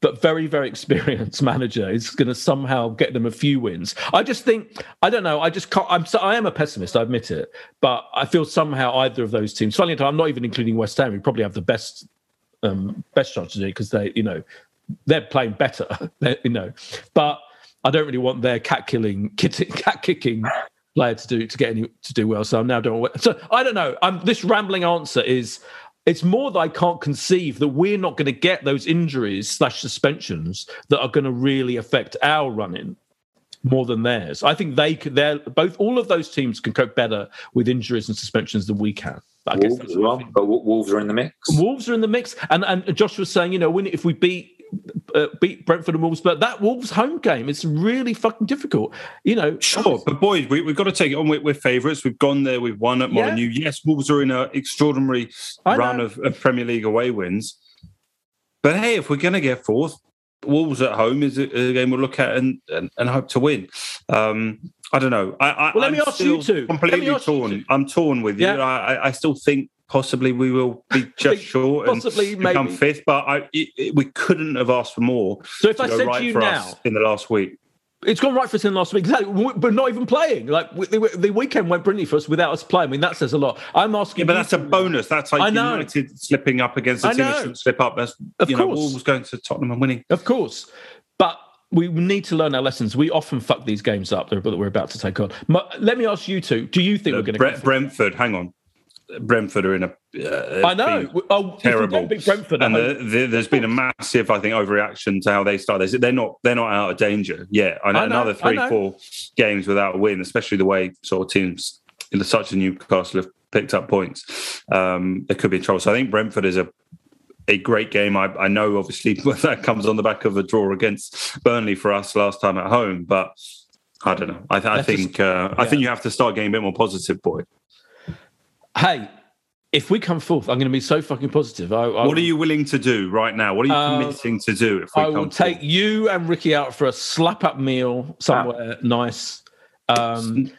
but very, very experienced manager is going to somehow get them a few wins. I just think, I don't know. I just can't. I'm, I am a pessimist. I admit it, but I feel somehow either of those teams. Funny enough, I'm not even including West Ham. We probably have the best, um, best chance to do it because they, you know, they're playing better. you know, but I don't really want their cat killing, cat kicking player to do to get any to do well. So I'm now doing so. I don't know. I'm this rambling answer is it's more that I can't conceive that we're not going to get those injuries slash suspensions that are going to really affect our running more than theirs. I think they could. They're both. All of those teams can cope better with injuries and suspensions than we can. I Wolves, well, but Wolves are in the mix. Wolves are in the mix, and and Josh was saying, you know, when if we beat uh, beat Brentford and Wolves, but that Wolves home game is really fucking difficult. You know, sure, obviously. but boys, we, have got to take it on. We're, we're, favourites. We've gone there. We've won at Molineux. Yeah. Yes, Wolves are in an extraordinary run of, of, Premier League away wins. But hey, if we're going to get fourth, Wolves at home is a, a game we'll look at and, and, and hope to win. Um, I don't know. I, I, well, let me ask you too. Completely torn. I'm torn with you. Yeah. I, I still think possibly we will be just short possibly and become maybe. fifth. But I, it, we couldn't have asked for more. So if I said right to you now in the last week. It's gone right for us in the last week, exactly. But not even playing. Like the, the weekend went brilliantly for us without us playing. I mean, that says a lot. I'm asking. Yeah, but that's a bonus. That's like United slipping up against a team that shouldn't slip up. That's of you course. know, Wolves going to Tottenham and winning. Of course, but we need to learn our lessons. We often fuck these games up that we're about to take on. Let me ask you two: Do you think we're going to Brentford? Hang on, Brentford are in a. Uh, I know. Oh, terrible. Brentford, and the, the, there's been a massive, I think, overreaction to how they start. They're not. They're not out of danger yet. I know, I know another three, four games without a win, especially the way sort of teams in such a Newcastle have picked up points. Um, could be trouble. So I think Brentford is a a great game. I, I know, obviously, that comes on the back of a draw against Burnley for us last time at home, but. I don't know. I, th- I think just, uh, yeah. I think you have to start getting a bit more positive, boy hey, if we come forth, I'm going to be so fucking positive. I, I, what are you willing to do right now? What are you uh, committing to do if we I will take you and Ricky out for a slap up meal somewhere ah. nice. Um,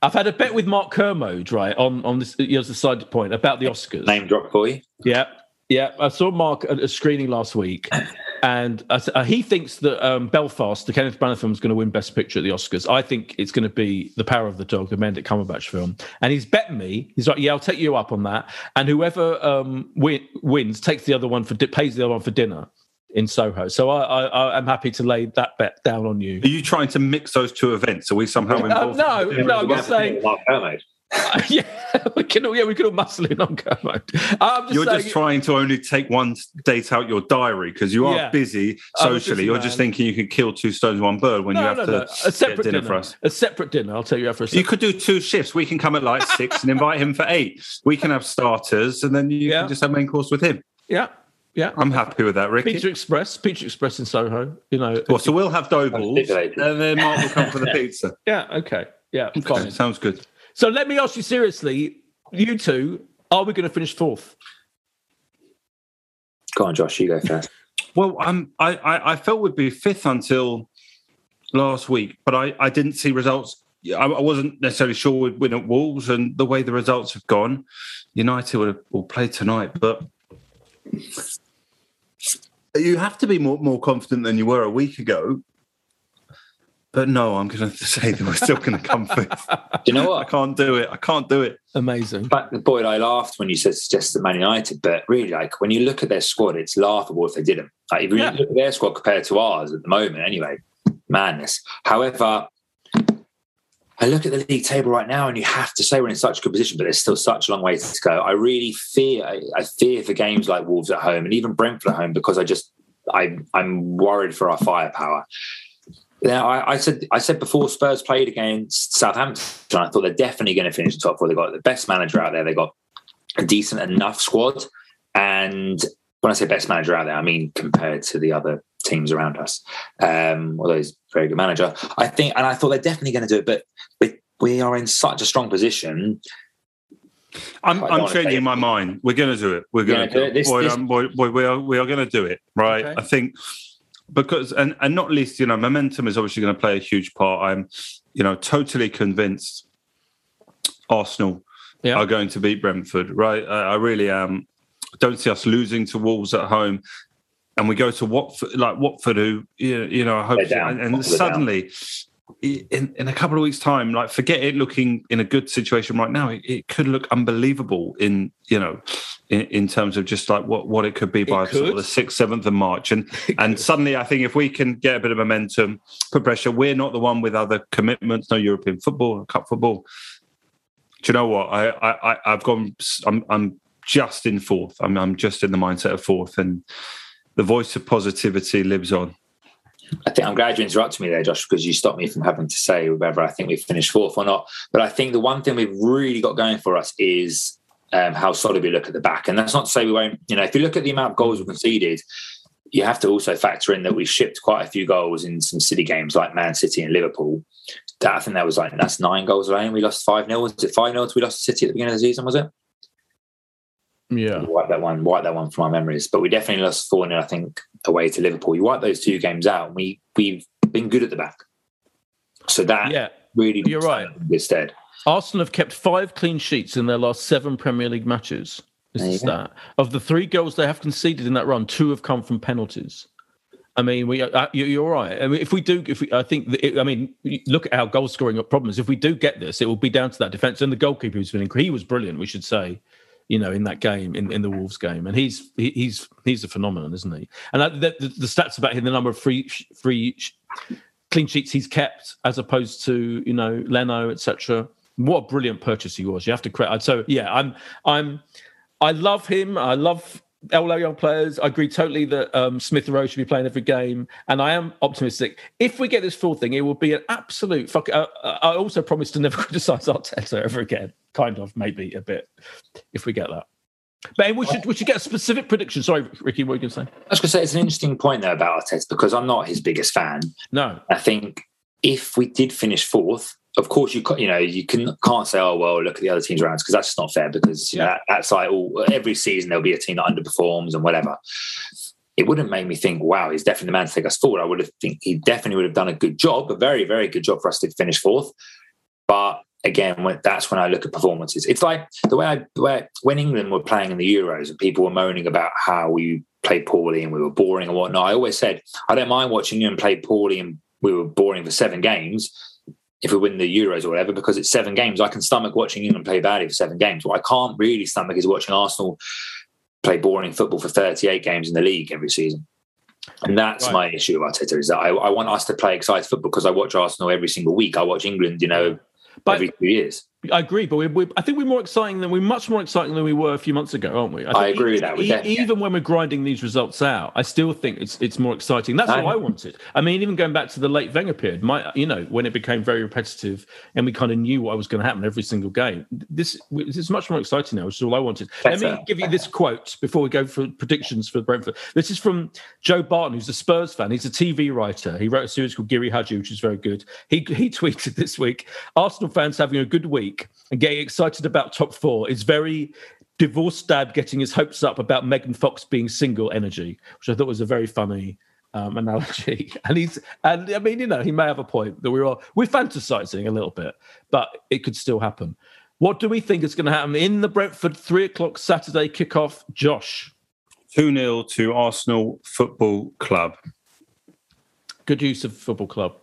I've had a bet with Mark Kermode, right, on on this as a side point about the Oscars. Name drop for you. Yeah, yeah. I saw Mark at a screening last week, and uh, he thinks that um, Belfast, the Kenneth Branagh film, is going to win Best Picture at the Oscars. I think it's going to be The Power of the Dog, the Benedict Cumberbatch film. And he's bet me. He's like, "Yeah, I'll take you up on that." And whoever um, win, wins takes the other one for pays the other one for dinner in Soho. So I, I, am happy to lay that bet down on you. Are you trying to mix those two events? Are we somehow uh, involved? Uh, no, no. I'm just saying. Uh, yeah, we can. all Yeah, we can all muscle in on Kermode. Just You're saying, just trying to only take one date out your diary because you are yeah, busy socially. You're man. just thinking you could kill two stones with one bird when no, you have no, to no. a separate dinner, dinner, for us. A separate dinner. I'll tell you after. A while. You could do two shifts. We can come at like six and invite him for eight. We can have starters and then you yeah. can just have main course with him. Yeah. Yeah, I'm happy with that, Ricky. Pizza Express, Pizza Express in Soho. You know, well, so we'll have dough and then Mark will come for the pizza. Yeah, okay, yeah, okay, sounds good. So let me ask you seriously, you two, are we going to finish fourth? Go on, Josh. You go first. well, um, I, I, I felt we'd be fifth until last week, but I, I didn't see results. I, I wasn't necessarily sure we'd win at Wolves, and the way the results have gone, United would have will play tonight. But you have to be more more confident than you were a week ago but no, I'm going to say that we're still going to come fifth. Do you know what? I can't do it. I can't do it. Amazing. But Boyd, I laughed when you said suggested Man United, but really, like when you look at their squad, it's laughable if they didn't. Like if you Yeah. look at their squad compared to ours at the moment, anyway, madness. However, I look at the league table right now, and you have to say we're in such a good position, but there's still such a long way to go. I really fear, I, I fear for games like Wolves at home and even Brentford at home because I just, I, I'm worried for our firepower. Now, I, I said I said before Spurs played against Southampton, I thought they're definitely going to finish the top four. They've got the best manager out there. They've got a decent enough squad. And when I say best manager out there, I mean compared to the other teams around us. Um, although he's a very good manager. I think, and I thought they're definitely going to do it, but we, we are in such a strong position. I'm, I'm changing it. my mind. We're going to do it. We're going to do it. this- boy, this- um, boy, boy, we are, we are going to do it. Right. Okay. I think because, and, and not least, you know, momentum is obviously going to play a huge part. I'm, you know, totally convinced Arsenal Yeah. are going to beat Brentford. Right. I, I really am. Don't see us losing to Wolves at home. And we go to Watford, like Watford, who you know, you know I hope, and, and Watford are suddenly, in, in a couple of weeks' time, like forget it looking in a good situation right now. It, it could look unbelievable in you know, in, in terms of just like what, what it could be by sort of the sixth, seventh of March, and and suddenly I think if we can get a bit of momentum, put pressure, we're not the one with other commitments, no European football, cup football. Do you know what? I I I- I've gone. I'm I'm just in fourth. I'm I'm just in the mindset of fourth, and the voice of positivity lives on. I think I'm glad you interrupted me there, Josh, because you stopped me from having to say whether I think we've finished fourth or not. But I think the one thing we've really got going for us is um, how solid we look at the back. And that's not to say we won't, you know, if you look at the amount of goals we've conceded, you have to also factor in that we shipped quite a few goals in some city games like Man City and Liverpool. That I think that was like that's nine goals and we lost five 0 Was it five 0 We lost City at the beginning of the season, was it? Yeah. Wipe that one, wipe that one from our memories. But we definitely lost four 0 I think, away to Liverpool. You wipe those two games out, and we we've been good at the back. So that Yeah. really You're right. in good. Arsenal have kept five clean sheets in their last seven Premier League matches. Is There the you go. stat of the three goals they have conceded in that run? Two have come from penalties. I mean, we uh, you- you're right. I mean, if we do, if we, I think, it, I mean, look at our goal scoring problems. If we do get this, it will be down to that defense and the goalkeeper who's been. He was brilliant, we should say, you know, in that game, in, in the Wolves game, and he's he, he's he's a phenomenon, isn't he? And that, the, the, stats about him, the number of free free clean sheets he's kept, as opposed to you know Leno, etc. What a brilliant purchase he was. You have to credit. So yeah, I'm I'm I love him. I love all young players. I agree totally that um, Smith Rowe should be playing every game, and I am optimistic. If we get this full thing, it will be an absolute fuck. Uh, uh, I also promise to never criticise Arteta ever again. Kind of, maybe a bit, if we get that. But we should we should get a specific prediction. Sorry, Ricky, what were you going to say? I was going to say it's an interesting point there about Arteta because I'm not his biggest fan. No, I think if we did finish fourth, of course you you know you can can't say oh well look at the other teams around because that's just not fair because you know, Yeah. that, that's like all, every season there'll be a team that underperforms and whatever. It wouldn't make me think wow he's definitely the man to take us forward. I would have think he definitely would have done a good job, a very very good job for us to finish fourth. But again, when, that's when I look at performances. It's like the way I the way when England were playing in the Euros and people were moaning about how we played poorly and we were boring and whatnot. I always said I don't mind watching you and play poorly and we were boring for seven games if we win the Euros or whatever, because it's seven games. I can stomach watching England play badly for seven games. What I can't really stomach is watching Arsenal play boring football for 38 games in the league every season. And that's Right. my issue with Arteta is that I, I want us to play excited football because I watch Arsenal every single week. I watch England, you know, But- every two years. I agree, but we, we, I think we're more exciting than we're much more exciting than we were a few months ago, aren't we? think I agree with that, e- definitely- even when we're grinding these results out, I still think it's it's more exciting. That's I what I wanted. I mean, even going back to the late Wenger period, my you know when it became very repetitive and we kind of knew what was going to happen every single game. This, this is much more exciting now, which is all I wanted. Let me give you this quote before we go for predictions for Brentford. This is from Joe Barton, who's a Spurs fan. He's a TV writer. He wrote a series called Giri Haji, which is very good. He he tweeted this week: Arsenal fans having a good week and getting excited about top four is very divorced dad getting his hopes up about Megan Fox being single energy, which I thought was a very funny um, analogy. And he's and I mean, you know, he may have a point that we're all we're fantasizing a little bit, but it could still happen. What do we think is going to happen in the Brentford three o'clock Saturday kickoff? Josh, 2 0 to Arsenal Football Club. good use of football club.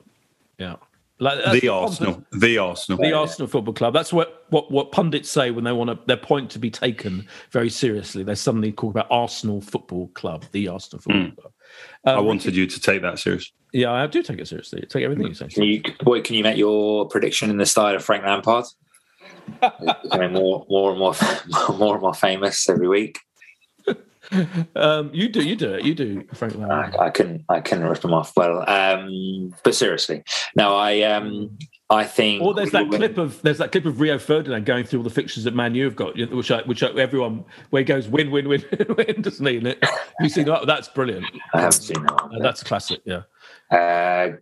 Yeah. Like the Arsenal, the Arsenal, the Arsenal Football Club. That's what, what what pundits say when they want to, their point to be taken very seriously. They suddenly talk about Arsenal Football Club, the Arsenal Football mm. Club. Um, I wanted you to take that seriously. Yeah, I do take it seriously. Take everything you say. Can you, boy, can you make your prediction in the style of Frank Lampard? becoming more, more and more, more and more famous every week. Um, you do, you do it, you do, Frank. I, I couldn't, I couldn't rip them off. Well, um, but seriously, no, I, um, I think. Or there's that clip of there's that clip of Rio Ferdinand going through all the fixtures that Man U have got, which I, which I, everyone where he goes win, win, win, win, doesn't he? You see that? That's brilliant. I haven't seen that. One, uh, that's a classic. Yeah. Uh,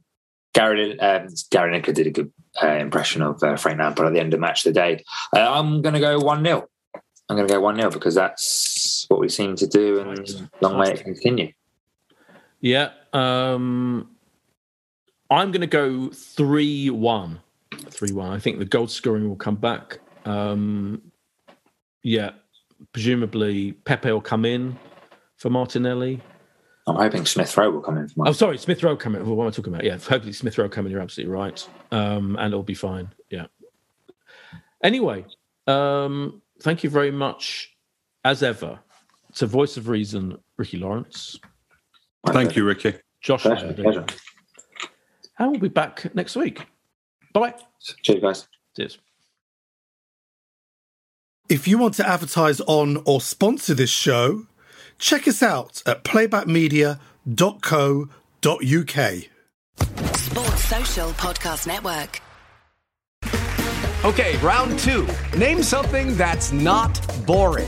Gary um, Gary Lineker did a good uh, impression of uh, Frank Lampard at the end of match of the day. Uh, I'm going to go one 0 I'm going to go one 0 because that's what we seem to do, and long may it continue. Yeah, um, I'm going to go three one. Three one. I think the goal scoring will come back. Um, yeah, presumably Pepe will come in for Martinelli. I'm hoping Smith Rowe will come in. For oh, sorry, Smith Rowe come in. What am I talking about? Yeah, hopefully Smith Rowe come in. You're absolutely right, um, and it'll be fine. Yeah. Anyway, um, thank you very much, as ever, to Voice of Reason, Ricky Lawrence. Thank you, Ricky. Josh. Pleasure, And we'll be back next week. Bye. Bye. Cheers, guys. Cheers. If you want to advertise on or sponsor this show Check us out at playbackmedia.co.uk. Sports Social Podcast Network. Okay, round two. Name something that's not boring.